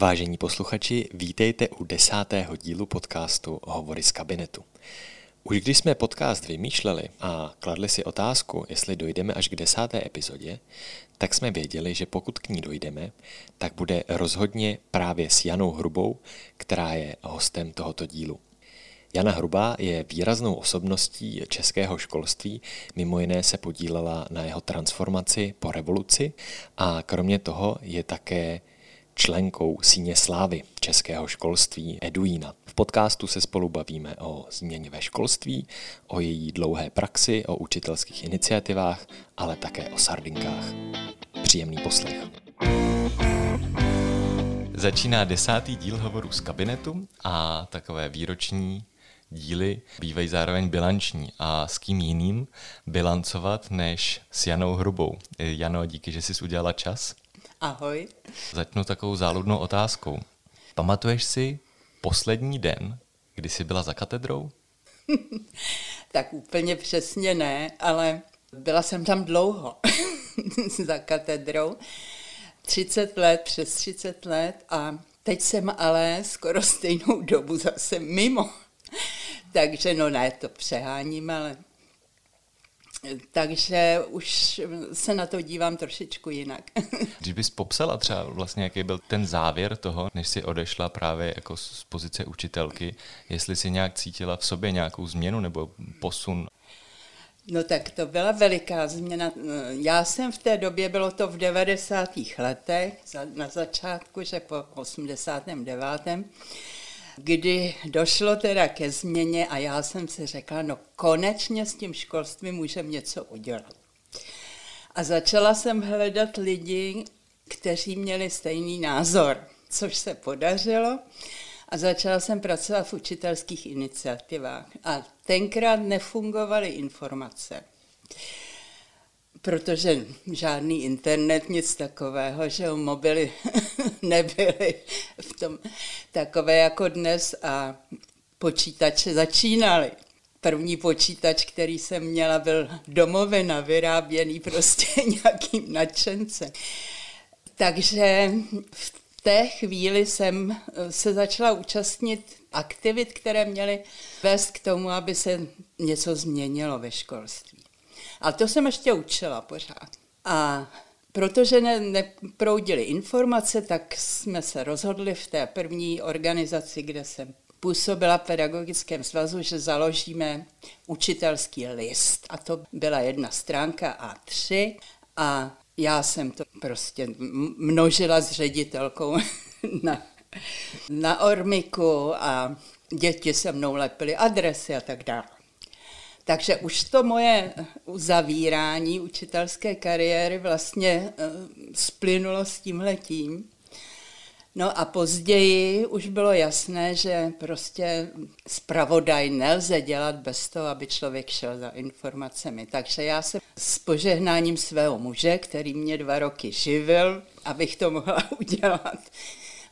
Vážení posluchači, vítejte u desátého dílu podcastu Hovory z kabinetu. Už když jsme podcast vymýšleli a kladli si otázku, jestli dojdeme až k desáté epizodě, tak jsme věděli, že pokud k ní dojdeme, tak bude rozhodně právě s Janou Hrubou, která je hostem tohoto dílu. Jana Hrubá je výraznou osobností českého školství, mimo jiné se podílela na jeho transformaci po revoluci a kromě toho je také členkou síně slávy českého školství Eduína. V podcastu se spolu bavíme o změně ve školství, o její dlouhé praxi, o učitelských iniciativách, ale také o sardinkách. Příjemný poslech. Začíná desátý díl hovoru z kabinetu a takové výroční díly bývají zároveň bilanční a s kým jiným bilancovat než s Janou Hrubou. Jano, díky, že jsi udělala čas. Ahoj. Začnu takovou záludnou otázkou. Pamatuješ si poslední den, kdy jsi byla za katedrou? tak úplně přesně ne, ale byla jsem tam dlouho za katedrou. 30 let, přes 30 let a teď jsem ale skoro stejnou dobu zase mimo. Takže no ne, to přeháním, ale takže už se na to dívám trošičku jinak. Když bys popsala třeba vlastně, jaký byl ten závěr toho, než si odešla právě jako z pozice učitelky, jestli si nějak cítila v sobě nějakou změnu nebo posun? No tak to byla veliká změna. Já jsem v té době, bylo to v 90. letech, na začátku, že po 89 kdy došlo teda ke změně a já jsem si řekla, no konečně s tím školstvím můžeme něco udělat. A začala jsem hledat lidi, kteří měli stejný názor, což se podařilo. A začala jsem pracovat v učitelských iniciativách. A tenkrát nefungovaly informace protože žádný internet, nic takového, že mobily nebyly v tom takové jako dnes a počítače začínaly. První počítač, který jsem měla, byl domovina, vyráběný prostě nějakým nadšencem. Takže v té chvíli jsem se začala účastnit aktivit, které měly vést k tomu, aby se něco změnilo ve školství. A to jsem ještě učila pořád. A protože ne, neproudily informace, tak jsme se rozhodli v té první organizaci, kde jsem působila v pedagogickém svazu, že založíme učitelský list. A to byla jedna stránka A3 a já jsem to prostě množila s ředitelkou na, na Ormiku a děti se mnou lepily adresy a tak dále. Takže už to moje uzavírání učitelské kariéry vlastně uh, splynulo s tímhletím. No a později už bylo jasné, že prostě zpravodaj nelze dělat bez toho, aby člověk šel za informacemi. Takže já se s požehnáním svého muže, který mě dva roky živil, abych to mohla udělat,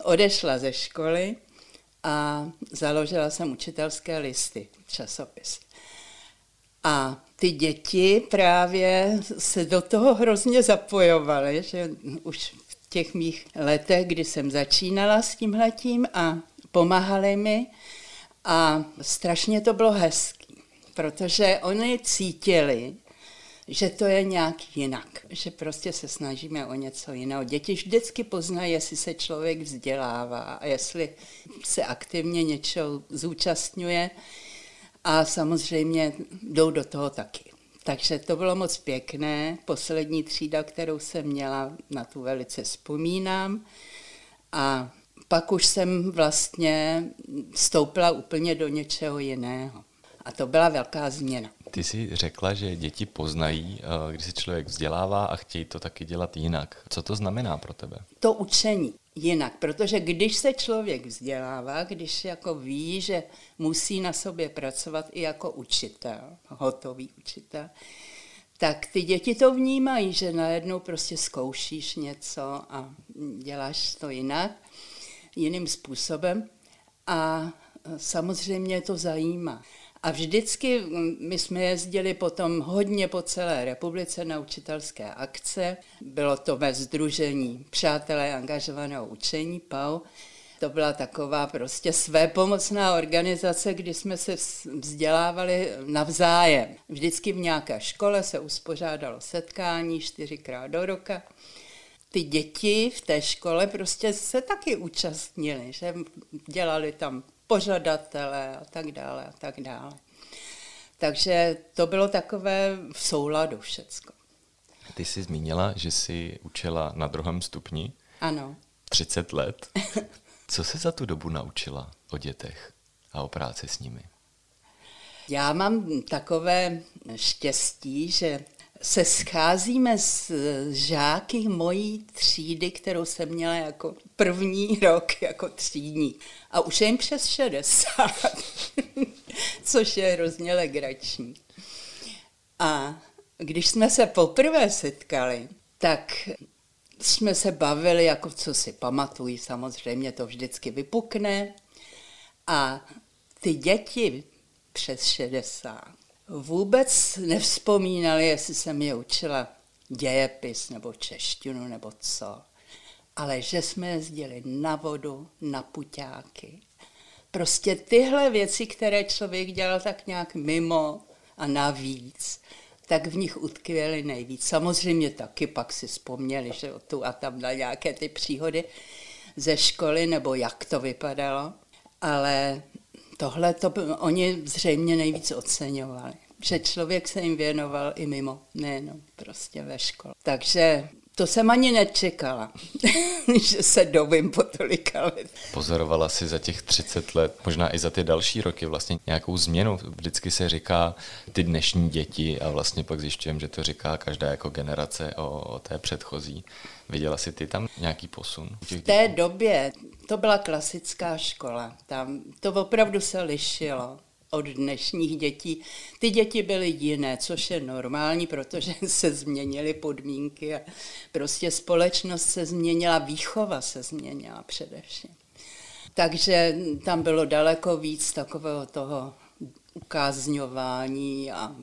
odešla ze školy a založila jsem učitelské listy, časopis. A ty děti právě se do toho hrozně zapojovaly, že už v těch mých letech, kdy jsem začínala s tímhletím a pomáhali mi a strašně to bylo hezký, protože oni cítili, že to je nějak jinak, že prostě se snažíme o něco jiného. Děti vždycky poznají, jestli se člověk vzdělává a jestli se aktivně něčeho zúčastňuje, a samozřejmě jdou do toho taky. Takže to bylo moc pěkné. Poslední třída, kterou jsem měla, na tu velice vzpomínám. A pak už jsem vlastně stoupila úplně do něčeho jiného. A to byla velká změna. Ty jsi řekla, že děti poznají, eh, když se člověk vzdělává a chtějí to taky dělat jinak. Co to znamená pro tebe? To učení jinak, protože když se člověk vzdělává, když jako ví, že musí na sobě pracovat i jako učitel, hotový učitel, tak ty děti to vnímají, že najednou prostě zkoušíš něco a děláš to jinak, jiným způsobem a samozřejmě to zajímá. A vždycky my jsme jezdili potom hodně po celé republice na učitelské akce. Bylo to ve združení Přátelé angažovaného učení PAU. To byla taková prostě své pomocná organizace, kdy jsme se vzdělávali navzájem. Vždycky v nějaké škole se uspořádalo setkání čtyřikrát do roka ty děti v té škole prostě se taky účastnili, že dělali tam pořadatele a tak dále a tak dále. Takže to bylo takové v souladu všecko. Ty jsi zmínila, že jsi učila na druhém stupni. Ano. 30 let. Co se za tu dobu naučila o dětech a o práci s nimi? Já mám takové štěstí, že se scházíme s žáky mojí třídy, kterou jsem měla jako první rok jako třídní. A už je jim přes 60, což je hrozně legrační. A když jsme se poprvé setkali, tak jsme se bavili, jako co si pamatují, samozřejmě to vždycky vypukne. A ty děti přes 60 vůbec nevzpomínali, jestli jsem je učila dějepis nebo češtinu nebo co. Ale že jsme jezdili na vodu, na puťáky. Prostě tyhle věci, které člověk dělal tak nějak mimo a navíc, tak v nich utkvěli nejvíc. Samozřejmě taky pak si vzpomněli, že tu a tam na nějaké ty příhody ze školy, nebo jak to vypadalo. Ale tohle to oni zřejmě nejvíc oceňovali. Že člověk se jim věnoval i mimo, nejenom prostě ve škole. Takže to jsem ani nečekala, že se dovím po tolika let. Pozorovala si za těch 30 let, možná i za ty další roky vlastně nějakou změnu. Vždycky se říká ty dnešní děti a vlastně pak zjišťujeme, že to říká každá jako generace o, o té předchozí. Viděla jsi ty tam nějaký posun? V té době to byla klasická škola. Tam to opravdu se lišilo od dnešních dětí. Ty děti byly jiné, což je normální, protože se změnily podmínky a prostě společnost se změnila, výchova se změnila především. Takže tam bylo daleko víc takového toho ukázňování a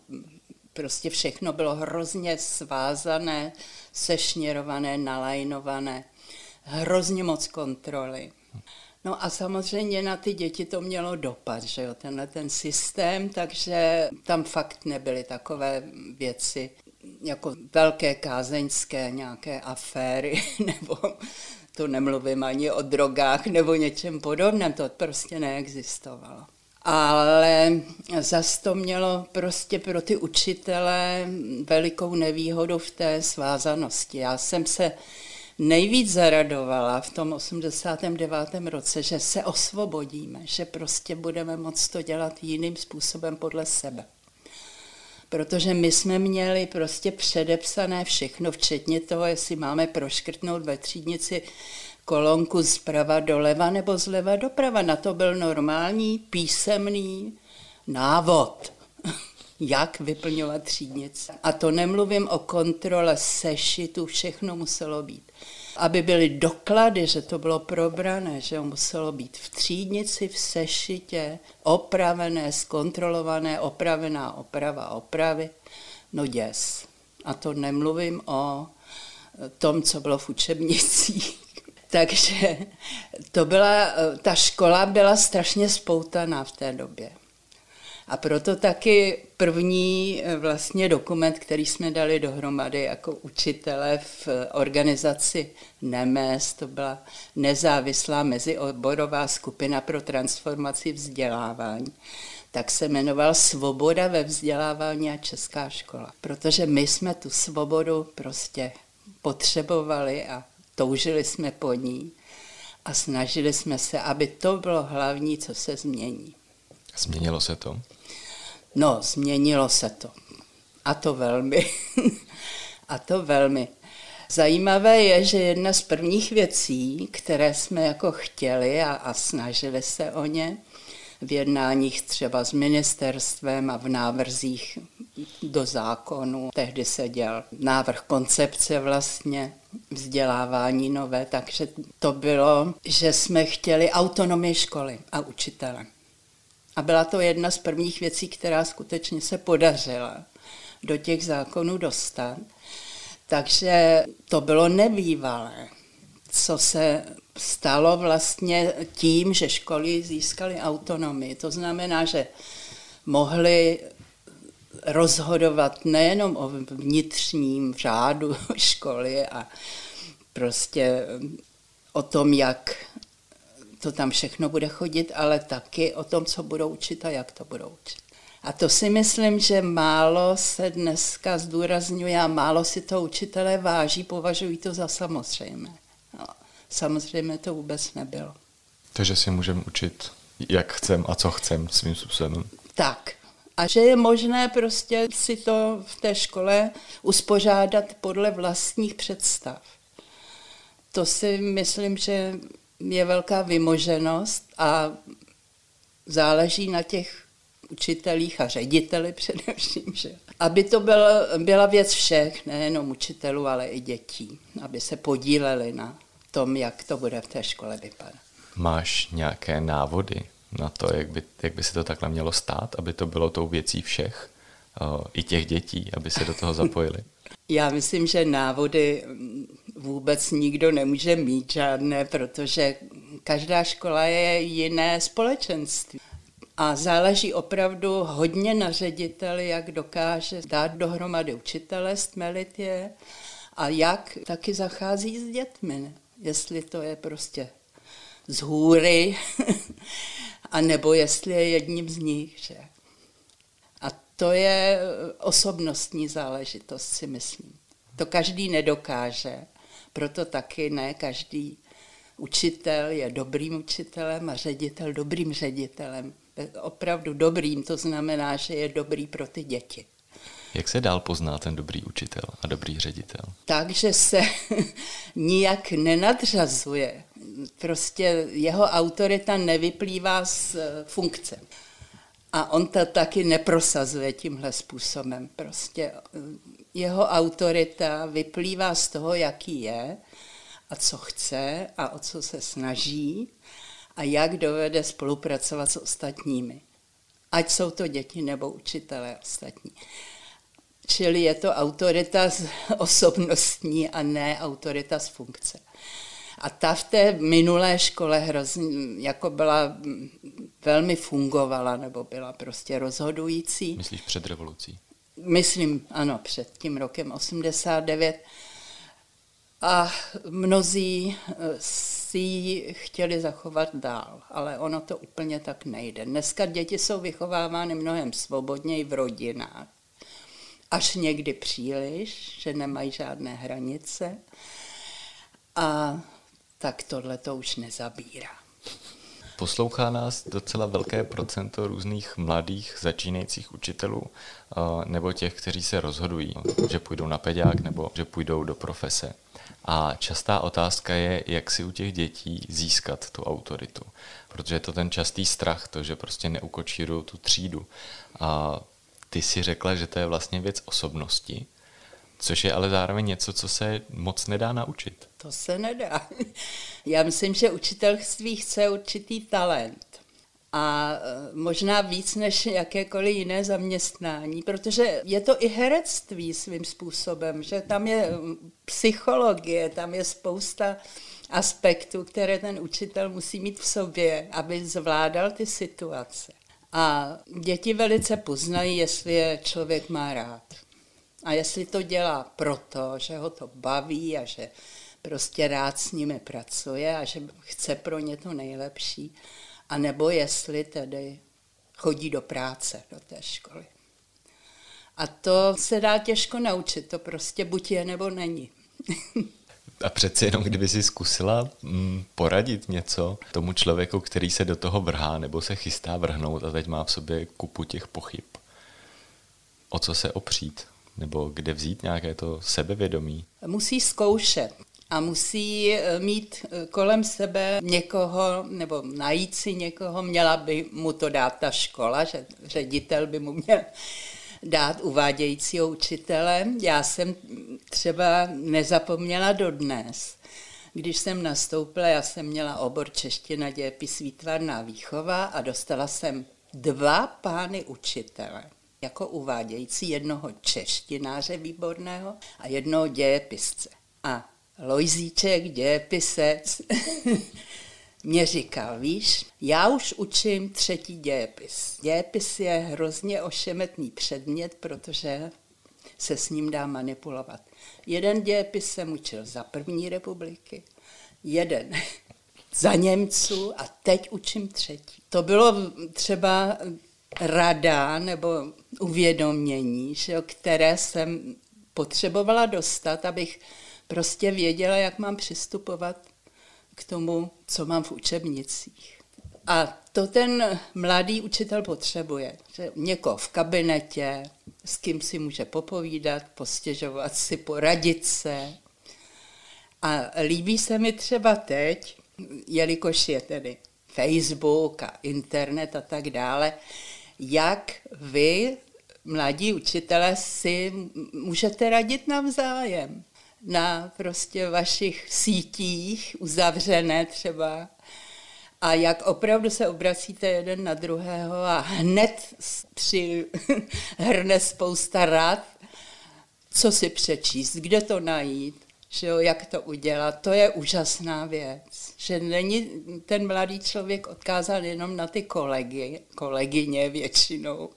prostě všechno bylo hrozně svázané, sešněrované, nalajnované, hrozně moc kontroly. No a samozřejmě na ty děti to mělo dopad, že jo, tenhle ten systém, takže tam fakt nebyly takové věci jako velké kázeňské nějaké aféry, nebo to nemluvím ani o drogách nebo něčem podobném, to prostě neexistovalo. Ale zas to mělo prostě pro ty učitele velikou nevýhodu v té svázanosti. Já jsem se nejvíc zaradovala v tom 89. roce, že se osvobodíme, že prostě budeme moct to dělat jiným způsobem podle sebe. Protože my jsme měli prostě předepsané všechno, včetně toho, jestli máme proškrtnout ve třídnici kolonku zprava doleva nebo zleva doprava. Na to byl normální písemný návod jak vyplňovat třídnice. A to nemluvím o kontrole sešitu, všechno muselo být. Aby byly doklady, že to bylo probrané, že muselo být v třídnici, v sešitě, opravené, zkontrolované, opravená oprava, opravy. No děs. A to nemluvím o tom, co bylo v učebnicích. Takže to byla, ta škola byla strašně spoutaná v té době. A proto taky první eh, vlastně dokument, který jsme dali dohromady jako učitele v organizaci NEMES, to byla nezávislá mezioborová skupina pro transformaci vzdělávání, tak se jmenoval Svoboda ve vzdělávání a Česká škola. Protože my jsme tu svobodu prostě potřebovali a toužili jsme po ní a snažili jsme se, aby to bylo hlavní, co se změní. Změnilo se to? No, změnilo se to. A to velmi. a to velmi. Zajímavé je, že jedna z prvních věcí, které jsme jako chtěli a, a snažili se o ně, v jednáních třeba s ministerstvem a v návrzích do zákonu. Tehdy se děl návrh koncepce vlastně vzdělávání nové, takže to bylo, že jsme chtěli autonomii školy a učitele A byla to jedna z prvních věcí, která skutečně se podařila do těch zákonů dostat. Takže to bylo nebývalé, co se stalo vlastně tím, že školy získaly autonomii. To znamená, že mohly rozhodovat nejenom o vnitřním řádu školy a prostě o tom, jak to tam všechno bude chodit, ale taky o tom, co budou učit a jak to budou učit. A to si myslím, že málo se dneska zdůrazňuje a málo si to učitelé váží, považují to za samozřejmé. No, samozřejmě to vůbec nebylo. Takže si můžeme učit, jak chcem a co chcem svým způsobem. Tak. A že je možné prostě si to v té škole uspořádat podle vlastních představ. To si myslím, že je velká vymoženost a záleží na těch učitelích a řediteli především, že? aby to byl, byla věc všech, nejenom učitelů, ale i dětí, aby se podíleli na tom, jak to bude v té škole vypadat. Máš nějaké návody na to, jak by, jak by se to takhle mělo stát, aby to bylo tou věcí všech, i těch dětí, aby se do toho zapojili? Já myslím, že návody vůbec nikdo nemůže mít žádné, protože každá škola je jiné společenství. A záleží opravdu hodně na řediteli, jak dokáže dát dohromady učitele, stmelit je a jak taky zachází s dětmi. Jestli to je prostě z hůry, a nebo jestli je jedním z nich. Že? To je osobnostní záležitost, si myslím. To každý nedokáže, proto taky ne každý učitel je dobrým učitelem a ředitel dobrým ředitelem opravdu dobrým, to znamená, že je dobrý pro ty děti. Jak se dál pozná ten dobrý učitel a dobrý ředitel? Takže se nijak nenadřazuje. Prostě jeho autorita nevyplývá z eh, funkce. A on to taky neprosazuje tímhle způsobem. Prostě eh, jeho autorita vyplývá z toho, jaký je a co chce a o co se snaží a jak dovede spolupracovat s ostatními. Ať jsou to děti nebo učitelé ostatní. Čili je to autorita osobnostní a ne autorita z funkce. A ta v té minulé škole hrozně, jako byla, velmi fungovala, nebo byla prostě rozhodující. Myslíš před revolucí? Myslím, ano, před tím rokem 89. A mnozí eh, si ji chtěli zachovat dál, ale ono to úplně tak nejde. Dneska děti jsou vychovávány mnohem svobodněji v rodinách, až někdy příliš, že nemají žádné hranice. A tak tohle to už nezabírá. Poslouchá nás docela velké procento různých mladých začínajících učitelů eh, nebo těch, kteří se rozhodují, že půjdou na peďák nebo že půjdou do profese. A častá otázka je, jak si u těch dětí získat tu autoritu. Protože je to ten častý strach, to, že prostě neukočírují tu třídu. A ty si řekla, že to je vlastně věc osobnosti, což je ale zároveň něco, co se moc nedá naučit. To se nedá. Já myslím, že učitelství chce určitý talent a e, možná víc než jakékoliv jiné zaměstnání, protože je to i herectví svým způsobem, že tam je psychologie, tam je spousta aspektů, které ten učitel musí mít v sobě, aby zvládal ty situace. A děti velice poznají, jestli je člověk má rád. A jestli to dělá proto, že ho to baví a že prostě rád s nimi pracuje a že chce pro ně to nejlepší, a nebo jestli tedy chodí do práce, do té školy. A to se dá těžko naučit, to prostě buď je nebo není. A přeci jenom, kdyby si zkusila mm, poradit něco tomu člověku, který se do toho vrhá nebo se chystá vrhnout a teď má v sobě kupu těch pochyb. O co se opřít? Nebo kde vzít nějaké to sebevědomí? Musí zkoušet a musí eh, mít eh, kolem sebe někoho, nebo najít si někoho, měla by mu to dát ta škola, že ředitel by mu měl dát uvádějícího učitele. Já jsem třeba nezapomněla dodnes, když jsem nastoupila, já jsem měla obor čeština, dějepis, výtvarná výchova a dostala jsem dva pány učitele jako uvádějící jednoho češtináře výborného a jednoho dějepisce. A Lojzíček, dějepisec, mě říkal, víš, já už učím třetí dějepis. Dějepis je hrozně ošemetný předmět, protože se s ním dá manipulovat. Jeden dějepis jsem učil za první republiky, jeden za Němců a teď učím třetí. To bylo třeba rada nebo uvědomění, že, které jsem potřebovala dostat, abych prostě věděla, jak mám přistupovat k tomu, co mám v učebnicích. A to ten mladý učitel potřebuje. Že někoho v kabinetě, s kým si může popovídat, postěžovat si, poradit se. A líbí se mi třeba teď, jelikož je tedy Facebook a internet a tak dále, jak vy, mladí učitelé, si můžete radit navzájem na prostě vašich sítích, uzavřené třeba, a jak opravdu se obracíte jeden na druhého a hned při hrne spousta rád, co si přečíst, kde to najít, že jo, jak to udělat, to je úžasná věc. Že není ten mladý člověk odkázán jenom na ty kolegy, kolegyně většinou,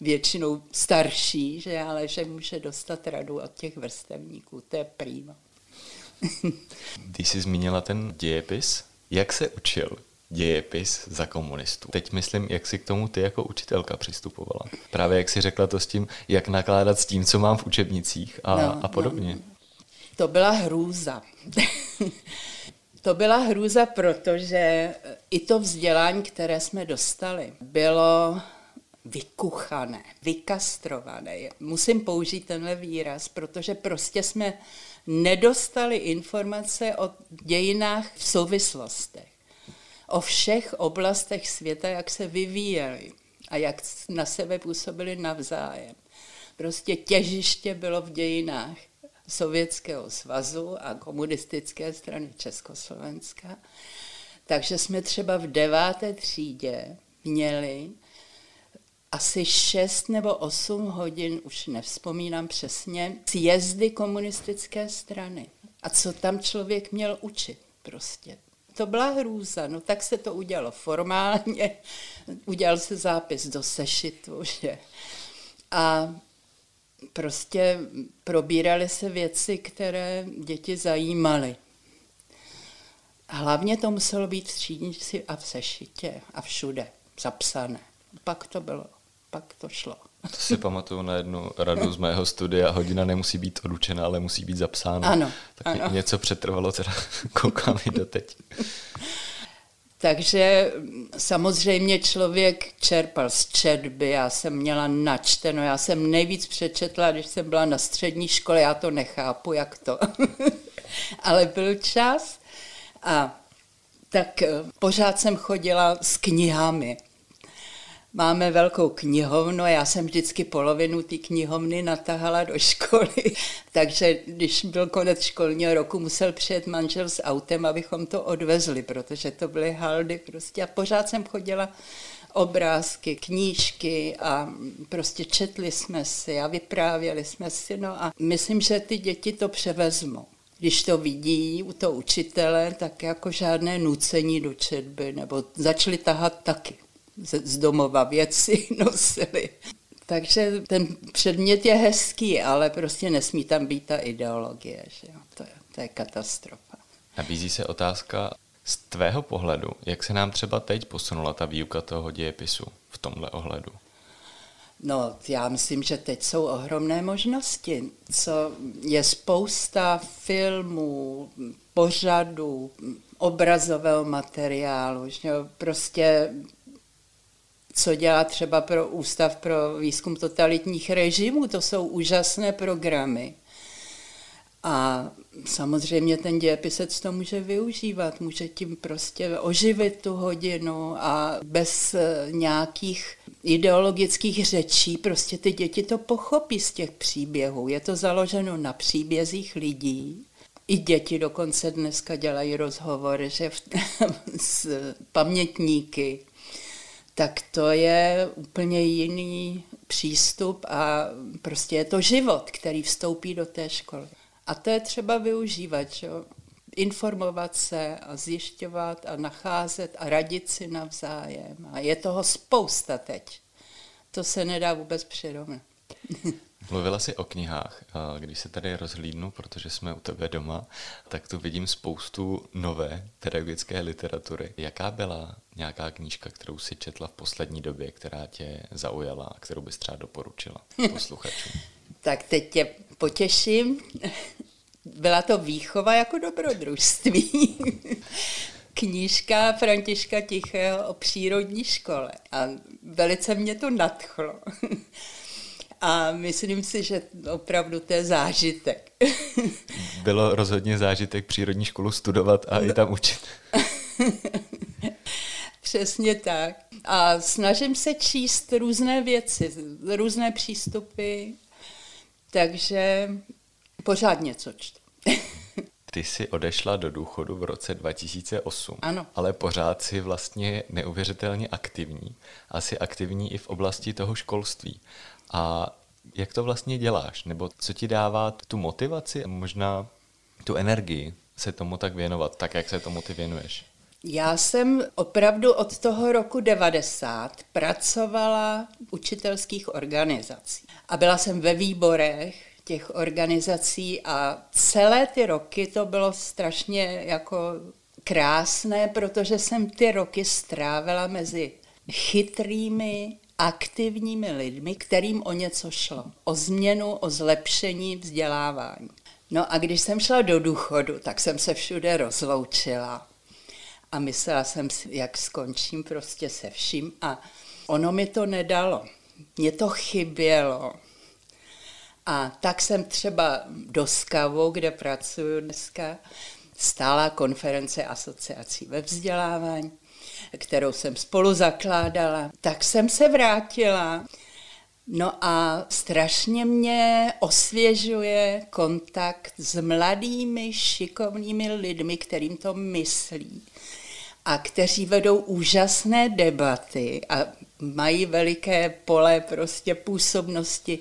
většinou starší, že ale že může dostat radu od těch vrstevníků, to je prýma. Když jsi zmínila ten dějepis, jak se učil dějepis za komunistů? Teď myslím, jak si k tomu ty jako učitelka přistupovala. Právě jak si řekla to s tím, jak nakládat s tím, co mám v učebnicích a, no, a podobně. No, to byla hrůza. to byla hrůza, protože i to vzdělání, které jsme dostali, bylo vykuchané, vykastrované. Musím použít tenhle výraz, protože prostě jsme nedostali informace o dějinách v souvislostech, o všech oblastech světa, jak se vyvíjely a jak na sebe působili navzájem. Prostě těžiště bylo v dějinách Sovětského svazu a komunistické strany Československa. Takže jsme třeba v deváté třídě měli asi šest nebo osm hodin, už nevzpomínám přesně, sjezdy komunistické strany. A co tam člověk měl učit prostě. To byla hrůza, no tak se to udělalo formálně, udělal se zápis do sešitu, že. A prostě probíraly se věci, které děti zajímaly. Hlavně to muselo být v třídnici a v sešitě a všude zapsané. Pak to bylo pak to šlo. To si pamatuju na jednu radu z mého studia. Hodina nemusí být odučena, ale musí být zapsána. Ano, tak ano. něco přetrvalo, teda koukám i doteď. Takže samozřejmě člověk čerpal z četby, já jsem měla načteno, já jsem nejvíc přečetla, když jsem byla na střední škole, já to nechápu, jak to. Ale byl čas a tak eh, pořád jsem chodila s knihami máme velkou knihovnu já jsem vždycky polovinu té knihovny natahala do školy. Takže když byl konec školního roku, musel přijet manžel s autem, abychom to odvezli, protože to byly haldy prostě. A pořád jsem chodila obrázky, knížky a prostě četli jsme si a vyprávěli jsme si. No a myslím, že ty děti to převezmou. Když to vidí u toho učitele, tak jako žádné nucení do četby, nebo začali tahat taky z domova věci nosili. Takže ten předmět je hezký, ale prostě nesmí tam být ta ideologie. Že jo? To, je, to je katastrofa. Nabízí se otázka z tvého pohledu, jak se nám třeba teď posunula ta výuka toho dějepisu v tomhle ohledu? No, já myslím, že teď jsou ohromné možnosti. Co je spousta filmů, pořadů, obrazového materiálu. Že jo? Prostě co dělá třeba pro Ústav pro výzkum totalitních režimů. To jsou úžasné programy. A samozřejmě ten dějepisec to může využívat, může tím prostě oživit tu hodinu a bez nějakých ideologických řečí prostě ty děti to pochopí z těch příběhů. Je to založeno na příbězích lidí. I děti dokonce dneska dělají rozhovory že v, s pamětníky tak to je úplně jiný přístup a prostě je to život, který vstoupí do té školy. A to je třeba využívat, že? informovat se a zjišťovat a nacházet a radit si navzájem. A je toho spousta teď. To se nedá vůbec přirovnat. Mluvila jsi o knihách. Když se tady rozhlídnu, protože jsme u tebe doma, tak tu vidím spoustu nové pedagogické literatury. Jaká byla nějaká knížka, kterou si četla v poslední době, která tě zaujala a kterou bys třeba doporučila posluchačům? tak teď tě potěším. Byla to výchova jako dobrodružství. Knížka Františka Tichého o přírodní škole. A velice mě to nadchlo. A myslím si, že opravdu to je zážitek. Bylo rozhodně zážitek přírodní školu studovat a no. i tam učit. Přesně tak. A snažím se číst různé věci, různé přístupy, takže pořád něco čtu. Ty jsi odešla do důchodu v roce 2008, ano. ale pořád si vlastně neuvěřitelně aktivní. Asi aktivní i v oblasti toho školství. A jak to vlastně děláš? Nebo co ti dává tu motivaci a možná tu energii se tomu tak věnovat, tak jak se tomu ty věnuješ? Já jsem opravdu od toho roku 90 pracovala v učitelských organizacích a byla jsem ve výborech těch organizací a celé ty roky to bylo strašně jako krásné, protože jsem ty roky strávila mezi chytrými, aktivními lidmi, kterým o něco šlo. O změnu, o zlepšení vzdělávání. No a když jsem šla do důchodu, tak jsem se všude rozloučila. A myslela jsem si, jak skončím prostě se vším. A ono mi to nedalo. Mně to chybělo. A tak jsem třeba do Skavu, kde pracuji dneska, stála konference asociací ve vzdělávání, kterou jsem spolu zakládala, tak jsem se vrátila. No a strašně mě osvěžuje kontakt s mladými, šikovnými lidmi, kterým to myslí a kteří vedou úžasné debaty a mají veliké pole prostě působnosti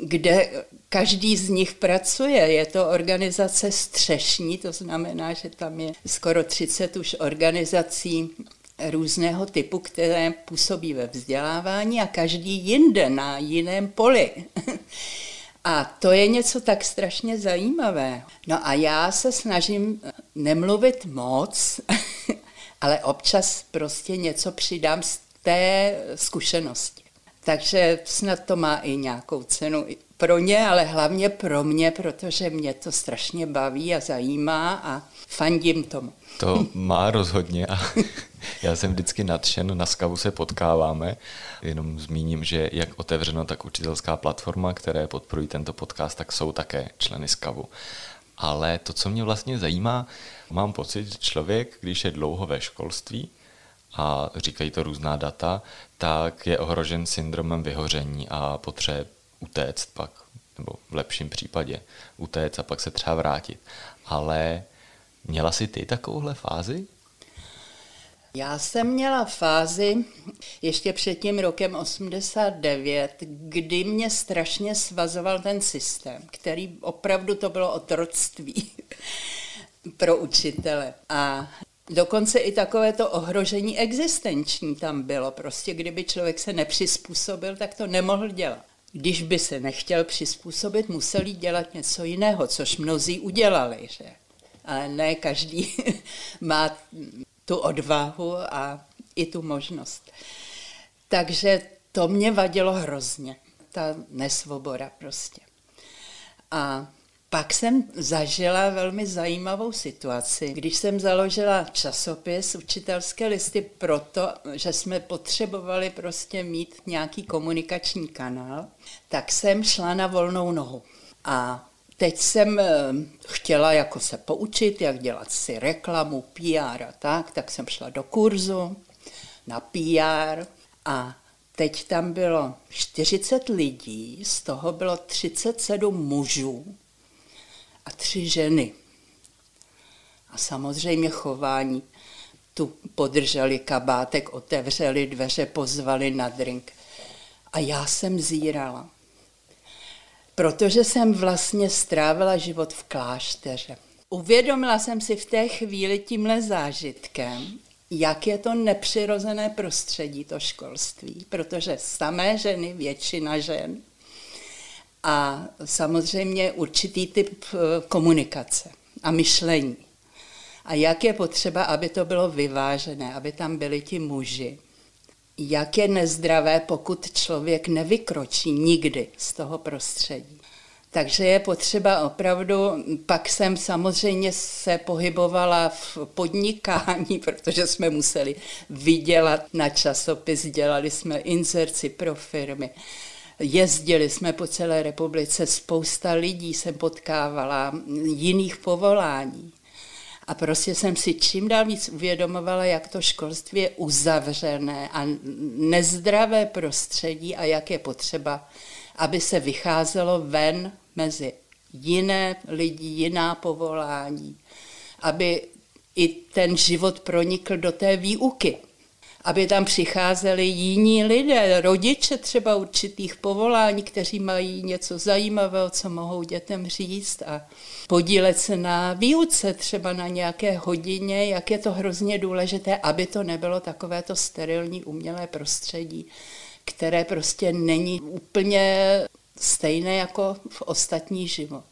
kde každý z nich pracuje. Je to organizace střešní, to znamená, že tam je skoro 30 už organizací různého typu, které působí ve vzdělávání a každý jinde na jiném poli. A to je něco tak strašně zajímavé. No a já se snažím nemluvit moc, ale občas prostě něco přidám z té zkušenosti. Takže snad to má i nějakou cenu pro ně, ale hlavně pro mě, protože mě to strašně baví a zajímá a fandím tomu. To má rozhodně a já jsem vždycky nadšen, na Skavu se potkáváme. Jenom zmíním, že jak otevřeno, tak učitelská platforma, které podporují tento podcast, tak jsou také členy Skavu. Ale to, co mě vlastně zajímá, mám pocit, že člověk, když je dlouho ve školství, a říkají to různá data, tak je ohrožen syndromem vyhoření a potřebuje utéct pak, nebo v lepším případě utéct a pak se třeba vrátit. Ale měla jsi ty takovouhle fázi? Já jsem měla fázi ještě před tím rokem 89, kdy mě strašně svazoval ten systém, který opravdu to bylo otroctví pro učitele. A Dokonce i takové to ohrožení existenční tam bylo. Prostě kdyby člověk se nepřizpůsobil, tak to nemohl dělat. Když by se nechtěl přizpůsobit, museli dělat něco jiného, což mnozí udělali. Že? Ale ne každý má tu odvahu a i tu možnost. Takže to mě vadilo hrozně, ta nesvoboda prostě. A pak jsem zažila velmi zajímavou situaci, když jsem založila časopis Učitelské listy proto, že jsme potřebovali prostě mít nějaký komunikační kanál, tak jsem šla na volnou nohu. A teď jsem eh, chtěla jako se poučit, jak dělat si reklamu, PR a tak, tak jsem šla do kurzu na PR a teď tam bylo 40 lidí, z toho bylo 37 mužů a tři ženy. A samozřejmě chování tu podrželi kabátek, otevřeli dveře, pozvali na drink. A já jsem zírala. Protože jsem vlastně strávila život v klášteře. Uvědomila jsem si v té chvíli tímhle zážitkem, jak je to nepřirozené prostředí, to školství, protože samé ženy, většina žen, a samozřejmě určitý typ eh, komunikace a myšlení. A jak je potřeba, aby to bylo vyvážené, aby tam byli ti muži. Jak je nezdravé, pokud člověk nevykročí nikdy z toho prostředí. Takže je potřeba opravdu, pak jsem samozřejmě se pohybovala v podnikání, protože jsme museli vydělat na časopis, dělali jsme inzerci pro firmy. Jezdili jsme po celé republice, spousta lidí jsem potkávala, jiných povolání. A prostě jsem si čím dál víc uvědomovala, jak to školství je uzavřené a nezdravé prostředí a jak je potřeba, aby se vycházelo ven mezi jiné lidi, jiná povolání, aby i ten život pronikl do té výuky aby tam přicházeli jiní lidé, rodiče třeba určitých povolání, kteří mají něco zajímavého, co mohou dětem říct a podílet se na výuce, třeba na nějaké hodině, jak je to hrozně důležité, aby to nebylo takovéto sterilní umělé prostředí, které prostě není úplně stejné jako v ostatní život.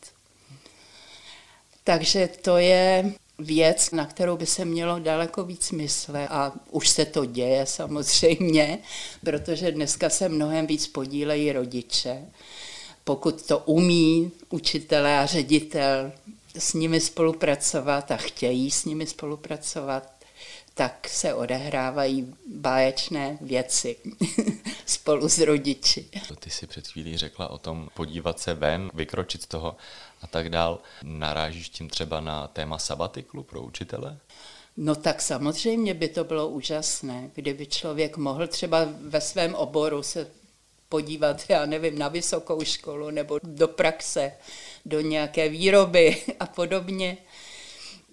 Takže to je věc, na kterou by se mělo daleko víc myslet a už se to děje samozřejmě, protože dneska se mnohem víc podílejí rodiče. Pokud to umí učitelé a ředitel s nimi spolupracovat a chtějí s nimi spolupracovat, tak se odehrávají báječné věci spolu s rodiči. Ty si před chvílí řekla o tom podívat se ven, vykročit z toho a tak dál. Narážíš tím třeba na téma sabatiklu pro učitele? No tak samozřejmě by to bylo úžasné, kdyby člověk mohl třeba ve svém oboru se podívat, já nevím, na vysokou školu nebo do praxe, do nějaké výroby a podobně.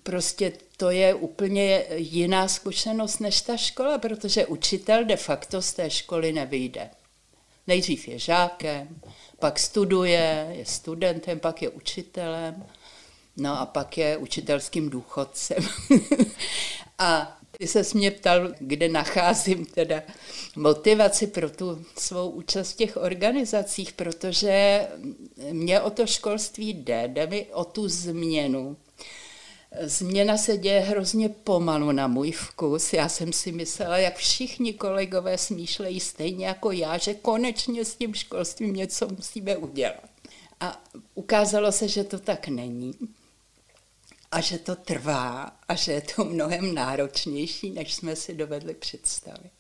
Prostě to je úplně jiná zkušenost než ta škola, protože učitel de facto z té školy nevyjde. Nejdřív je žákem, pak studuje, je studentem, pak je učitelem, no a pak je učitelským důchodcem. a ty se mě ptal, kde nacházím teda motivaci pro tu svou účast v těch organizacích, protože mě o to školství jde, jde mi o tu změnu Změna se děje hrozně pomalu na můj vkus. Já jsem si myslela, jak všichni kolegové smýšlejí stejně jako já, že konečně s tím školstvím něco musíme udělat. A ukázalo se, že to tak není a že to trvá a že je to mnohem náročnější, než jsme si dovedli představit.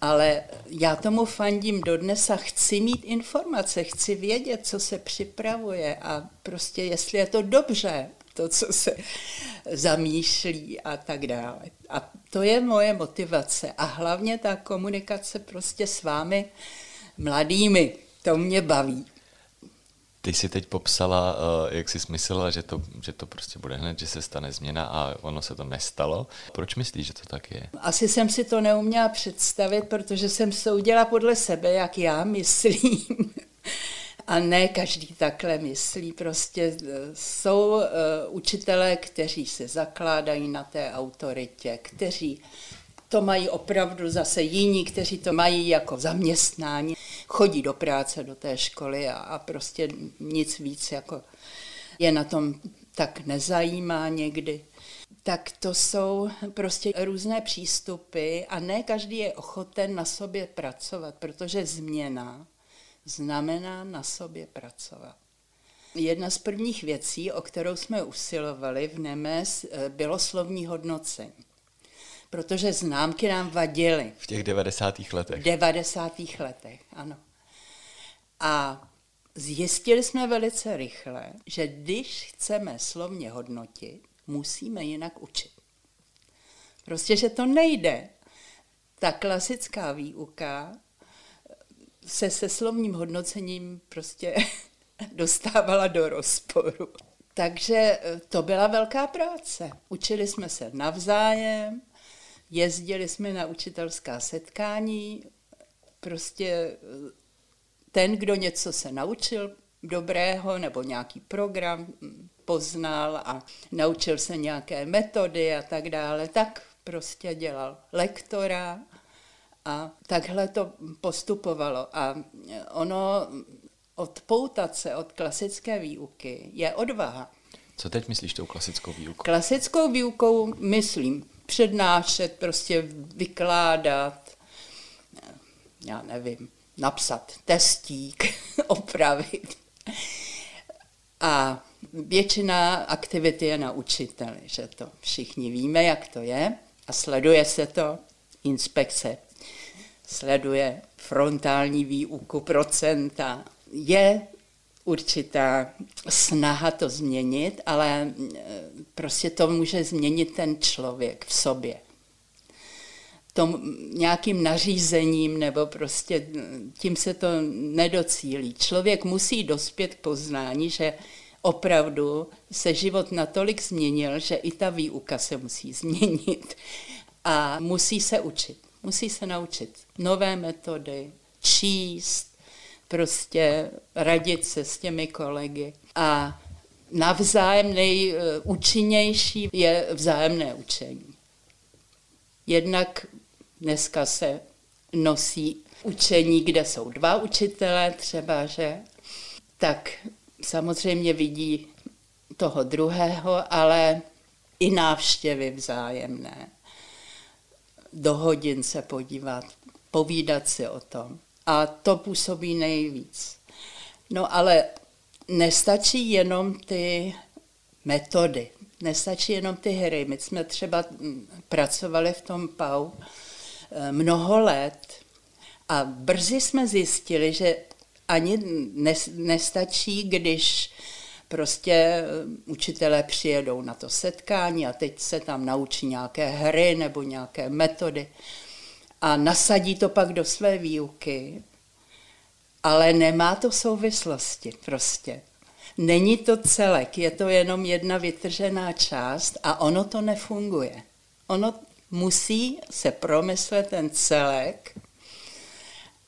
Ale já tomu fandím dodnes a chci mít informace, chci vědět, co se připravuje a prostě jestli je to dobře, to, co se zamýšlí a tak dále. A to je moje motivace. A hlavně ta komunikace prostě s vámi mladými, to mě baví. Ty si teď popsala, eh, jak jsi smyslela, že to, že to prostě bude hned, že se stane změna a ono se to nestalo. Proč myslíš, že to tak je? Asi jsem si to neuměla představit, protože jsem soudila podle sebe, jak já myslím. A ne každý takhle myslí. Prostě e, jsou uh, učitelé, kteří se zakládají na té autoritě, kteří to mají opravdu zase jiní, kteří to mají jako zaměstnání, chodí do práce, do té školy a, a prostě nic víc jako je na tom tak nezajímá někdy. Tak to jsou prostě různé přístupy a ne každý je ochoten na sobě pracovat, protože změna znamená na sobě pracovat. Jedna z prvních věcí, o kterou jsme usilovali v NEMES, eh, bylo slovní hodnocení. Protože známky nám vadily. V těch 90. letech. V 90. letech, ano. A zjistili jsme velice rychle, že když chceme slovně hodnotit, musíme jinak učit. Prostě, že to nejde. Ta klasická výuka se se slovním hodnocením prostě dostávala do rozporu. Takže eh, to byla velká práce. Učili jsme se navzájem, jezdili jsme na učitelská setkání, prostě ten, kdo něco se naučil dobrého nebo nějaký program poznal a naučil se nějaké metody a tak dále, tak prostě dělal lektora a takhle to postupovalo. A ono odpoutat se od klasické výuky je odvaha. Co teď myslíš tou klasickou výukou? Klasickou výukou myslím přednášet, prostě vykládat, já nevím, napsat testík, opravit. A většina aktivity je na učiteli, že to všichni víme, jak to je a sleduje se to, inspekce sleduje frontální výuku procenta. Je určitá snaha to změnit, ale prostě to může změnit ten člověk v sobě. Tom nějakým nařízením nebo prostě tím se to nedocílí. Člověk musí dospět k poznání, že opravdu se život natolik změnil, že i ta výuka se musí změnit a musí se učit. Musí se naučit nové metody, číst, prostě radit se s těmi kolegy. A navzájem nejúčinnější je vzájemné učení. Jednak dneska se nosí učení, kde jsou dva učitelé třeba, že tak samozřejmě vidí toho druhého, ale i návštěvy vzájemné. Do hodin se podívat, povídat si o tom. A to působí nejvíc. No ale nestačí jenom ty metody, nestačí jenom ty hry. My jsme třeba pracovali v tom PAU eh, mnoho let a brzy jsme zjistili, že ani nestačí, když prostě eh, učitelé přijedou na to setkání a teď se tam naučí nějaké hry nebo nějaké metody a nasadí to pak do své výuky, ale nemá to souvislosti prostě. Není to celek, je to jenom jedna vytržená část a ono to nefunguje. Ono musí se promyslet ten celek,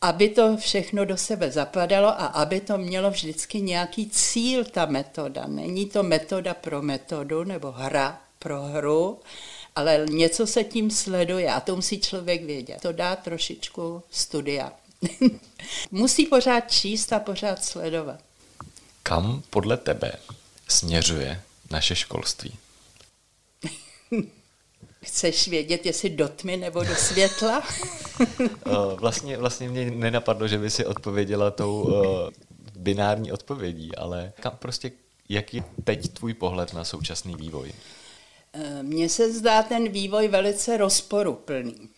aby to všechno do sebe zapadalo a aby to mělo vždycky nějaký cíl, ta metoda. Není to metoda pro metodu nebo hra pro hru, ale něco se tím sleduje a to musí člověk vědět. To dá trošičku studia. musí pořád číst a pořád sledovat. Kam podle tebe směřuje naše školství? Chceš vědět, jestli do tmy nebo do světla? Eh, vlastně, vlastně mě nenapadlo, že by si odpověděla tou uh, binární odpovědí, ale kam prostě, jaký je teď tvůj pohled na současný vývoj? Eh, mně se zdá ten vývoj velice rozporuplný.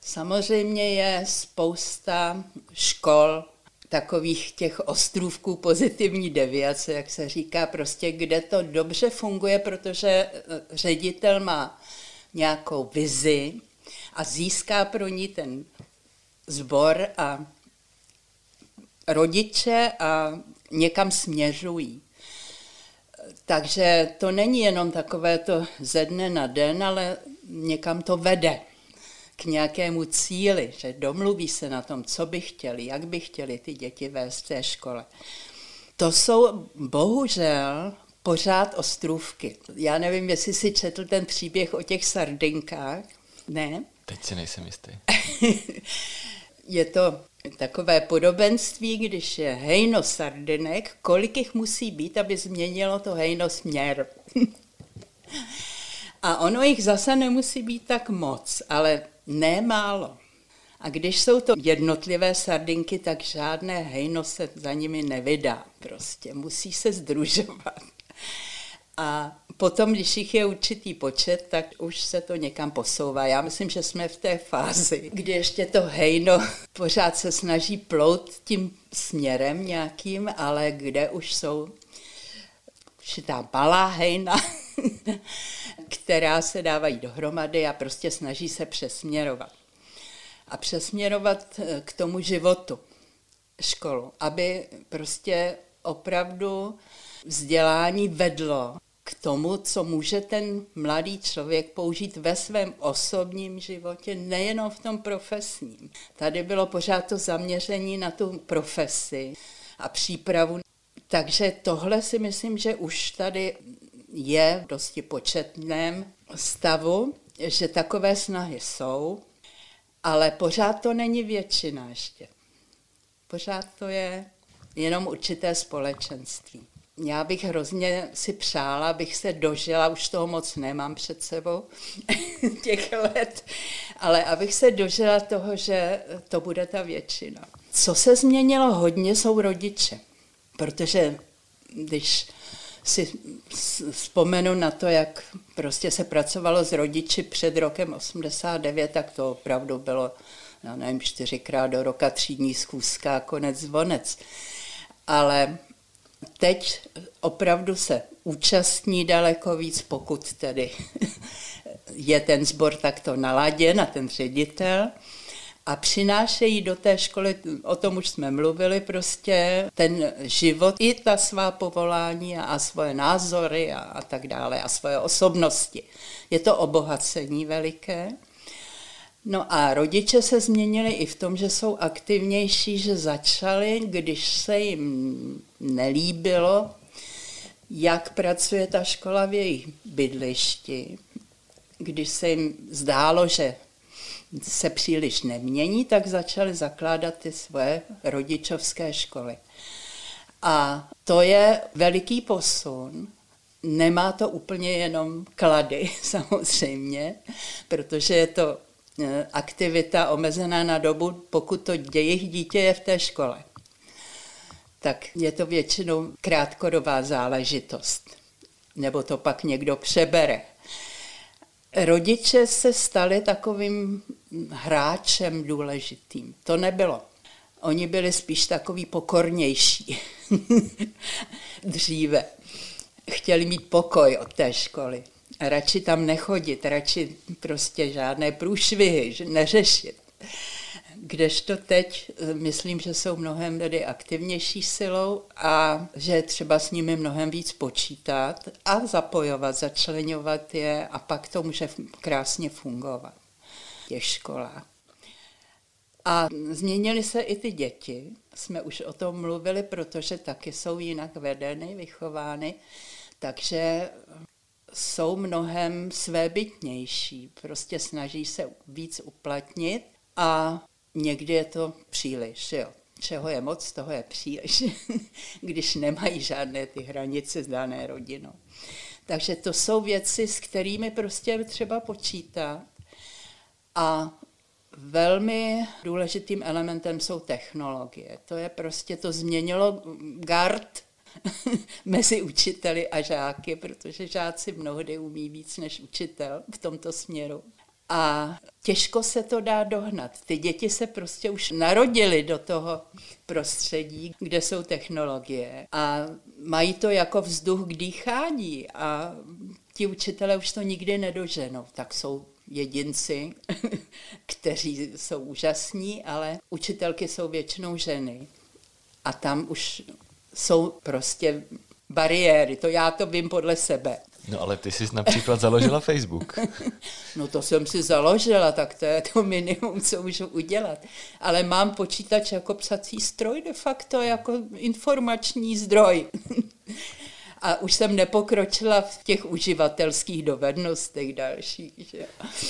Samozřejmě je spousta škol, takových těch ostrůvků pozitivní deviace, jak se říká, prostě kde to dobře funguje, protože ředitel má nějakou vizi a získá pro ní ten zbor a rodiče a někam směřují. Takže to není jenom takové to ze dne na den, ale někam to vede k nějakému cíli, že domluví se na tom, co by chtěli, jak by chtěli ty děti vést v té škole. To jsou bohužel pořád ostrůvky. Já nevím, jestli si četl ten příběh o těch sardinkách. Ne? Teď si nejsem jistý. je to takové podobenství, když je hejno sardinek, kolik jich musí být, aby změnilo to hejno směr. A ono jich zase nemusí být tak moc, ale ne málo. A když jsou to jednotlivé sardinky, tak žádné hejno se za nimi nevydá. Prostě musí se združovat. A potom, když jich je určitý počet, tak už se to někam posouvá. Já myslím, že jsme v té fázi, kdy ještě to hejno pořád se snaží plout tím směrem nějakým, ale kde už jsou ta malá hejna, která se dávají dohromady a prostě snaží se přesměrovat. A přesměrovat eh, k tomu životu školu, aby prostě opravdu vzdělání vedlo k tomu, co může ten mladý člověk použít ve svém osobním životě, nejenom v tom profesním. Tady bylo pořád to zaměření na tu profesi a přípravu. Takže tohle si myslím, že už tady je v dosti početném stavu, že takové snahy jsou, ale pořád to není většina ještě. Pořád to je jenom určité společenství. Já bych hrozně si přála, abych se dožila, už toho moc nemám před sebou, těch let, ale abych se dožila toho, že to bude ta většina. Co se změnilo hodně, jsou rodiče, protože když si vzpomenu na to, jak prostě se pracovalo s rodiči před rokem 89, tak to opravdu bylo, já nevím, čtyřikrát do roka třídní schůzka, konec zvonec. Ale teď opravdu se účastní daleko víc, pokud tedy je ten sbor takto naladěn a ten ředitel a přinášejí do té školy, o tom už jsme mluvili, prostě ten život, i ta svá povolání a, a svoje názory a, a tak dále a svoje osobnosti. Je to obohacení veliké. No a rodiče se změnili i v tom, že jsou aktivnější, že začali, když se jim nelíbilo, jak pracuje ta škola v jejich bydlišti, když se jim zdálo, že se příliš nemění, tak začali zakládat ty svoje rodičovské školy. A to je veliký posun. Nemá to úplně jenom klady, samozřejmě, protože je to aktivita omezená na dobu, pokud to jejich dítě je v té škole. Tak je to většinou krátkodobá záležitost. Nebo to pak někdo přebere rodiče se stali takovým hráčem důležitým. To nebylo. Oni byli spíš takový pokornější dříve. Chtěli mít pokoj od té školy. Radši tam nechodit, radši prostě žádné průšvihy neřešit. Kdežto teď eh, myslím, že jsou mnohem tedy aktivnější silou a že je třeba s nimi mnohem víc počítat a zapojovat, začlenovat je a pak to může krásně fungovat těch školách. A změnily se i ty děti, jsme už o tom mluvili, protože taky jsou jinak vedeny, vychovány, takže jsou mnohem svébytnější, prostě snaží se víc uplatnit a někdy je to příliš, jo. Čeho je moc, toho je příliš, když nemají žádné ty hranice s dané rodinou. Takže to jsou věci, s kterými prostě třeba počítat. A velmi důležitým elementem jsou technologie. To je prostě, to změnilo gard mezi učiteli a žáky, protože žáci mnohdy umí víc než učitel v tomto směru. A těžko se to dá dohnat. Ty děti se prostě už narodily do toho prostředí, kde jsou technologie a mají to jako vzduch k dýchání a ti učitelé už to nikdy nedoženou. Tak jsou jedinci, kteří jsou úžasní, ale učitelky jsou většinou ženy. A tam už jsou prostě bariéry, to já to vím podle sebe. No ale ty jsi například založila Facebook. no to jsem si založila, tak to je to minimum, co můžu udělat. Ale mám počítač jako psací stroj de facto, jako informační zdroj. A už jsem nepokročila v těch uživatelských dovednostech dalších. Že?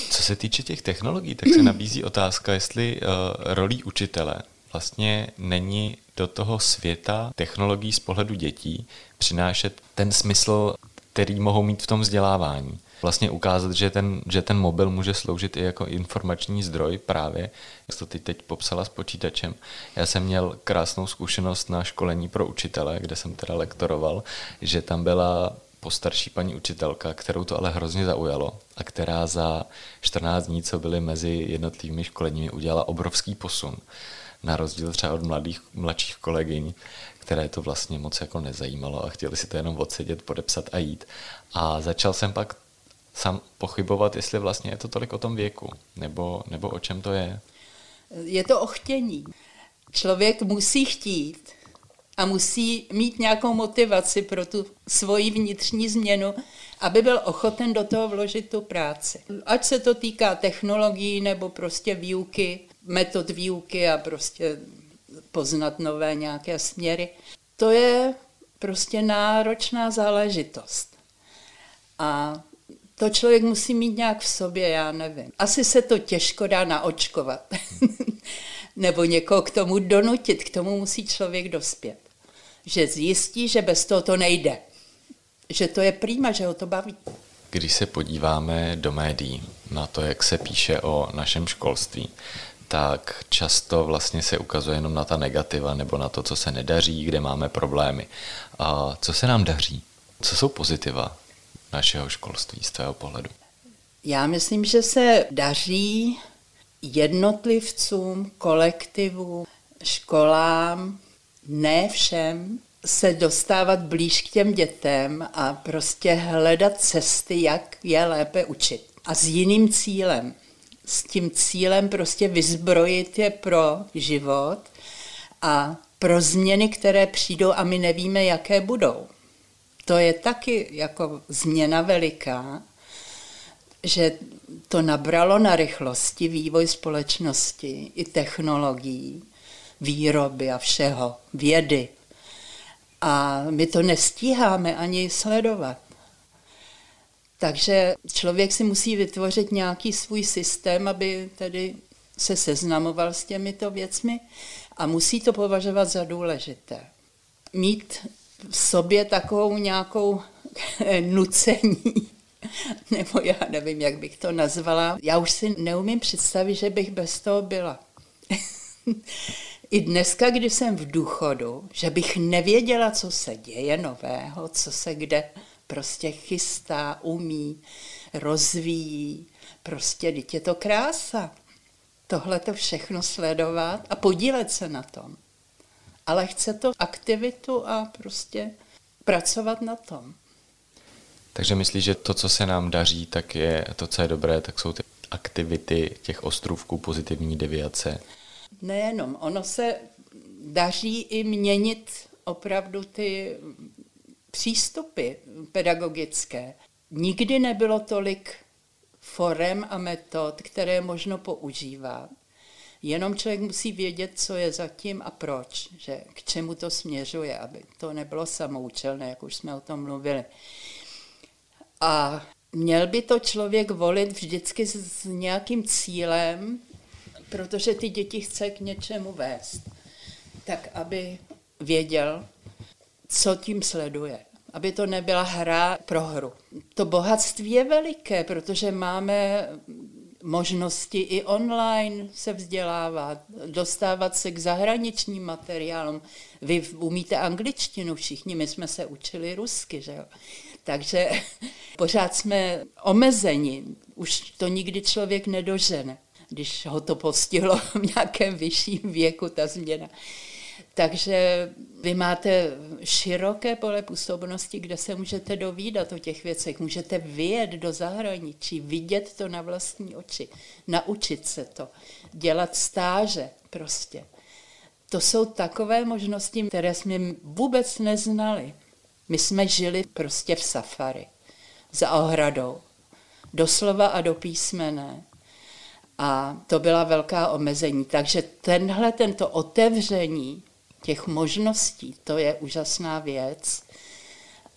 Co se týče těch technologií, tak se nabízí otázka, jestli uh, rolí učitele vlastně není do toho světa technologií z pohledu dětí přinášet ten smysl který mohou mít v tom vzdělávání. Vlastně ukázat, že ten, že ten mobil může sloužit i jako informační zdroj právě, jak to ty teď popsala s počítačem. Já jsem měl krásnou zkušenost na školení pro učitele, kde jsem teda lektoroval, že tam byla postarší paní učitelka, kterou to ale hrozně zaujalo a která za 14 dní, co byly mezi jednotlivými školeními, udělala obrovský posun. Na rozdíl třeba od mladých, mladších kolegyň, které to vlastně moc jako nezajímalo a chtěli si to jenom odsedět, podepsat a jít. A začal jsem pak sám pochybovat, jestli vlastně je to tolik o tom věku, nebo, nebo o čem to je. Je to o chtění. Člověk musí chtít a musí mít nějakou motivaci pro tu svoji vnitřní změnu, aby byl ochoten do toho vložit tu práci. Ať se to týká technologií nebo prostě výuky, metod výuky a prostě poznat nové nějaké směry. To je prostě náročná záležitost. A to člověk musí mít nějak v sobě, já nevím. Asi se to těžko dá naočkovat. Nebo někoho k tomu donutit, k tomu musí člověk dospět. Že zjistí, že bez toho to nejde. Že to je prýma, že ho to baví. Když se podíváme do médií na to, jak se píše o našem školství, tak často vlastně se ukazuje jenom na ta negativa nebo na to, co se nedaří, kde máme problémy. A co se nám daří? Co jsou pozitiva našeho školství z tvého pohledu? Já myslím, že se daří jednotlivcům, kolektivu, školám, ne všem, se dostávat blíž k těm dětem a prostě hledat cesty, jak je lépe učit. A s jiným cílem. S tím cílem prostě vyzbrojit je pro život a pro změny, které přijdou a my nevíme, jaké budou. To je taky jako změna veliká, že to nabralo na rychlosti vývoj společnosti i technologií, výroby a všeho, vědy. A my to nestíháme ani sledovat. Takže člověk si musí vytvořit nějaký svůj systém, aby tedy se seznamoval s těmito věcmi a musí to považovat za důležité. Mít v sobě takovou nějakou nucení, nebo já nevím, jak bych to nazvala. Já už si neumím představit, že bych bez toho byla. I dneska, kdy jsem v důchodu, že bych nevěděla, co se děje nového, co se kde prostě chystá, umí, rozvíjí. Prostě, teď je to krása. Tohle to všechno sledovat a podílet se na tom. Ale chce to aktivitu a prostě pracovat na tom. Takže myslíš, že to, co se nám daří, tak je to, co je dobré, tak jsou ty aktivity těch ostrůvků pozitivní deviace? Nejenom, ono se daří i měnit opravdu ty přístupy pedagogické. Nikdy nebylo tolik forem a metod, které možno používat. Jenom člověk musí vědět, co je zatím a proč, že k čemu to směřuje, aby to nebylo samoučelné, jak už jsme o tom mluvili. A měl by to člověk volit vždycky s nějakým cílem, protože ty děti chce k něčemu vést. Tak, aby věděl, co tím sleduje. Aby to nebyla hra pro hru. To bohatství je veliké, protože máme možnosti i online se vzdělávat, dostávat se k zahraničním materiálům. Vy umíte angličtinu všichni, my jsme se učili rusky, že jo? Takže pořád jsme omezeni, už to nikdy člověk nedožene, když ho to postihlo v nějakém vyšším věku, ta změna. Takže vy máte široké pole působnosti, kde se můžete dovídat o těch věcech. Můžete vyjet do zahraničí, vidět to na vlastní oči, naučit se to, dělat stáže prostě. To jsou takové možnosti, které jsme vůbec neznali. My jsme žili prostě v safari, za ohradou, doslova a do písmene. A to byla velká omezení. Takže tenhle, tento otevření těch možností, to je úžasná věc.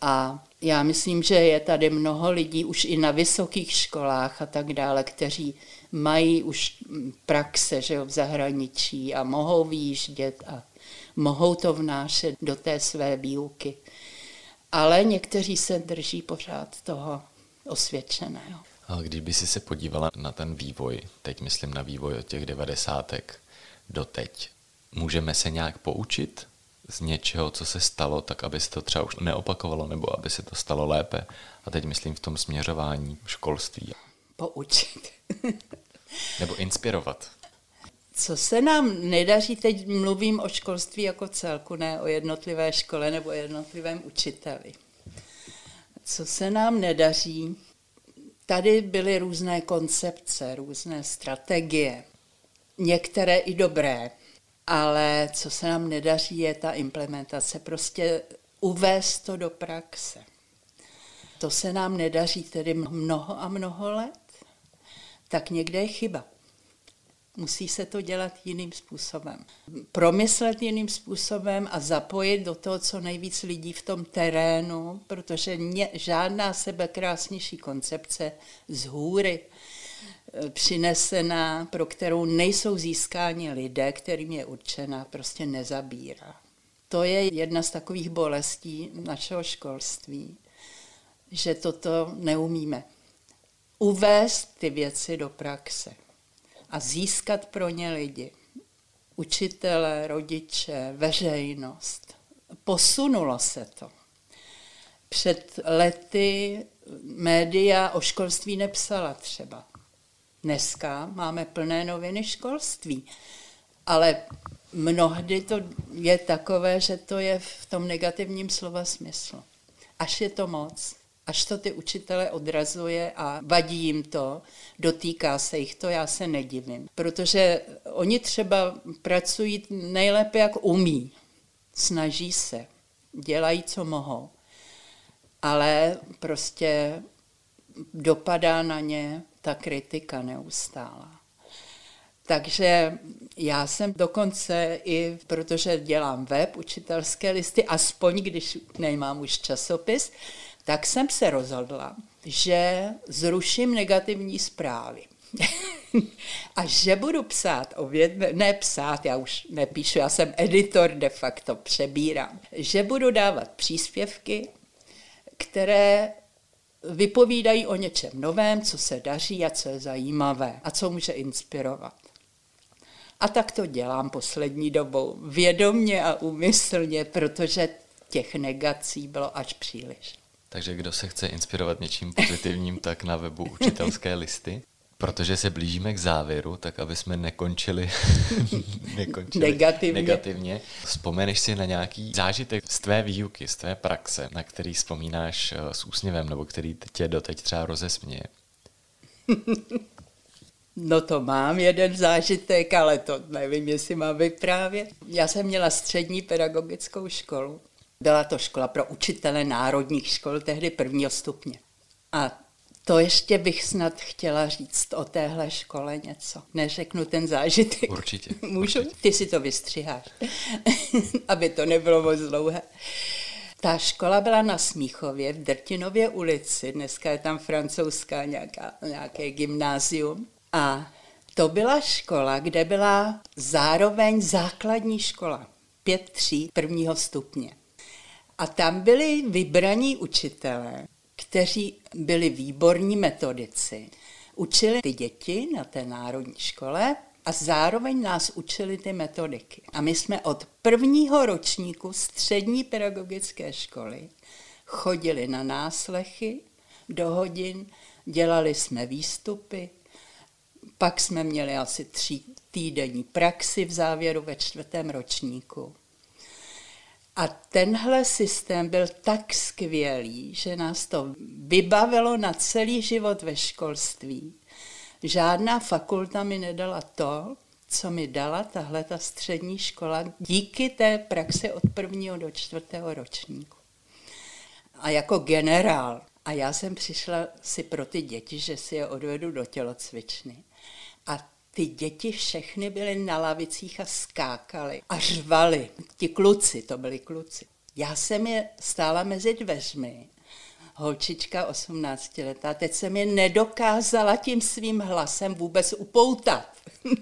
A já myslím, že je tady mnoho lidí už i na vysokých školách a tak dále, kteří mají už praxe že jo, v zahraničí a mohou výjíždět a mohou to vnášet do té své výuky ale někteří se drží pořád toho osvědčeného. A když by si se podívala na ten vývoj, teď myslím na vývoj od těch devadesátek do teď, můžeme se nějak poučit z něčeho, co se stalo, tak aby se to třeba už neopakovalo, nebo aby se to stalo lépe? A teď myslím v tom směřování školství. Poučit. nebo inspirovat. Co se nám nedaří, teď mluvím o školství jako celku, ne o jednotlivé škole nebo jednotlivém učiteli. Co se nám nedaří, tady byly různé koncepce, různé strategie, některé i dobré, ale co se nám nedaří, je ta implementace. Prostě uvést to do praxe. To se nám nedaří tedy mnoho a mnoho let, tak někde je chyba. Musí se to dělat jiným způsobem. Promyslet jiným způsobem a zapojit do toho co nejvíc lidí v tom terénu, protože žádná sebekrásnější koncepce z hůry přinesená, pro kterou nejsou získáni lidé, kterým je určena, prostě nezabírá. To je jedna z takových bolestí našeho školství, že toto neumíme. Uvést ty věci do praxe a získat pro ně lidi. Učitele, rodiče, veřejnost. Posunulo se to. Před lety média o školství nepsala třeba. Dneska máme plné noviny školství, ale mnohdy to je takové, že to je v tom negativním slova smyslu. Až je to moc až to ty učitele odrazuje a vadí jim to, dotýká se jich to, já se nedivím. Protože oni třeba pracují nejlépe, jak umí. Snaží se, dělají, co mohou. Ale prostě dopadá na ně ta kritika neustálá. Takže já jsem dokonce i, protože dělám web, učitelské listy, aspoň když nemám už časopis, tak jsem se rozhodla, že zruším negativní zprávy. a že budu psát o ne psát, já už nepíšu, já jsem editor de facto, přebírám, že budu dávat příspěvky, které vypovídají o něčem novém, co se daří a co je zajímavé a co může inspirovat. A tak to dělám poslední dobou vědomně a úmyslně, protože těch negací bylo až příliš. Takže kdo se chce inspirovat něčím pozitivním, tak na webu učitelské listy. Protože se blížíme k závěru, tak aby jsme nekončili, nekončili negativně. negativně. Vzpomeneš si na nějaký zážitek z tvé výuky, z tvé praxe, na který vzpomínáš eh, s úsměvem, nebo který tě doteď třeba rozesměje? No to mám jeden zážitek, ale to nevím, jestli mám vyprávět. Já jsem měla střední pedagogickou školu byla to škola pro učitele národních škol, tehdy prvního stupně. A to ještě bych snad chtěla říct o téhle škole něco. Neřeknu ten zážitek. Určitě. Můžu? Určitě. Ty si to vystřiháš, aby to nebylo moc dlouhé. Ta škola byla na Smíchově, v Drtinově ulici, dneska je tam francouzská nějaká, nějaké gymnázium. A to byla škola, kde byla zároveň základní škola, pět tří prvního stupně. A tam byli vybraní učitelé, kteří byli výborní metodici. Učili ty děti na té národní škole a zároveň nás učili ty metodiky. A my jsme od prvního ročníku střední pedagogické školy chodili na náslechy do hodin, dělali jsme výstupy, pak jsme měli asi tři týdenní praxi v závěru ve čtvrtém ročníku. A tenhle systém byl tak skvělý, že nás to vybavilo na celý život ve školství. Žádná fakulta mi nedala to, co mi dala tahle ta střední škola díky té praxi od prvního do čtvrtého ročníku. A jako generál. A já jsem přišla si pro ty děti, že si je odvedu do tělocvičny. Ty děti všechny byly na lavicích a skákaly a řvali. Ti kluci, to byli kluci. Já jsem je stála mezi dveřmi, holčička 18 letá, teď jsem je nedokázala tím svým hlasem vůbec upoutat.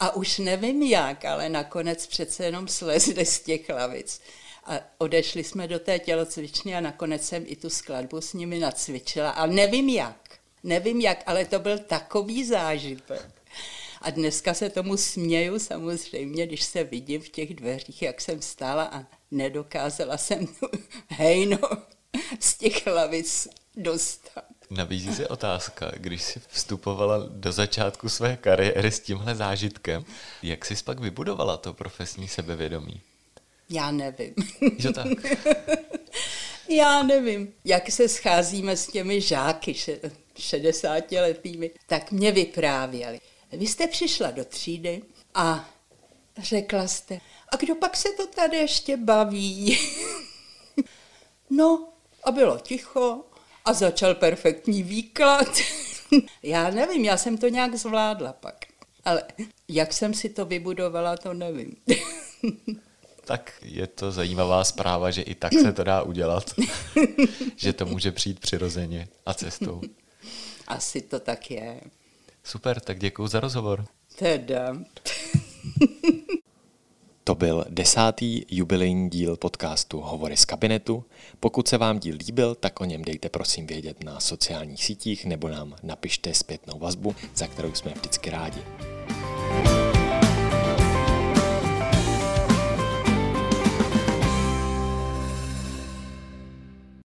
a už nevím jak, ale nakonec přece jenom slezli z těch lavic. A odešli jsme do té tělocvičny a nakonec jsem i tu skladbu s nimi nacvičila. A nevím jak. Nevím jak, ale to byl takový zážitek. A dneska se tomu směju samozřejmě, když se vidím v těch dveřích, jak jsem stála a nedokázala jsem tu hejno z těch lavic dostat. Nabízí se otázka, když jsi vstupovala do začátku své kariéry s tímhle zážitkem, jak jsi pak vybudovala to profesní sebevědomí? Já nevím. Že tak. Já nevím, jak se scházíme s těmi žáky, že 60-letými, tak mě vyprávěli. Vy jste přišla do třídy a řekla jste, a kdo pak se to tady ještě baví? no, a bylo ticho a začal perfektní výklad. já nevím, já jsem to nějak zvládla pak. Ale jak jsem si to vybudovala, to nevím. tak je to zajímavá zpráva, že i tak se to dá udělat. že to může přijít přirozeně a cestou. Asi to tak je. Super, tak děkuji za rozhovor. Teda. To byl desátý jubilejní díl podcastu Hovory z kabinetu. Pokud se vám díl líbil, tak o něm dejte prosím vědět na sociálních sítích nebo nám napište zpětnou vazbu, za kterou jsme vždycky rádi.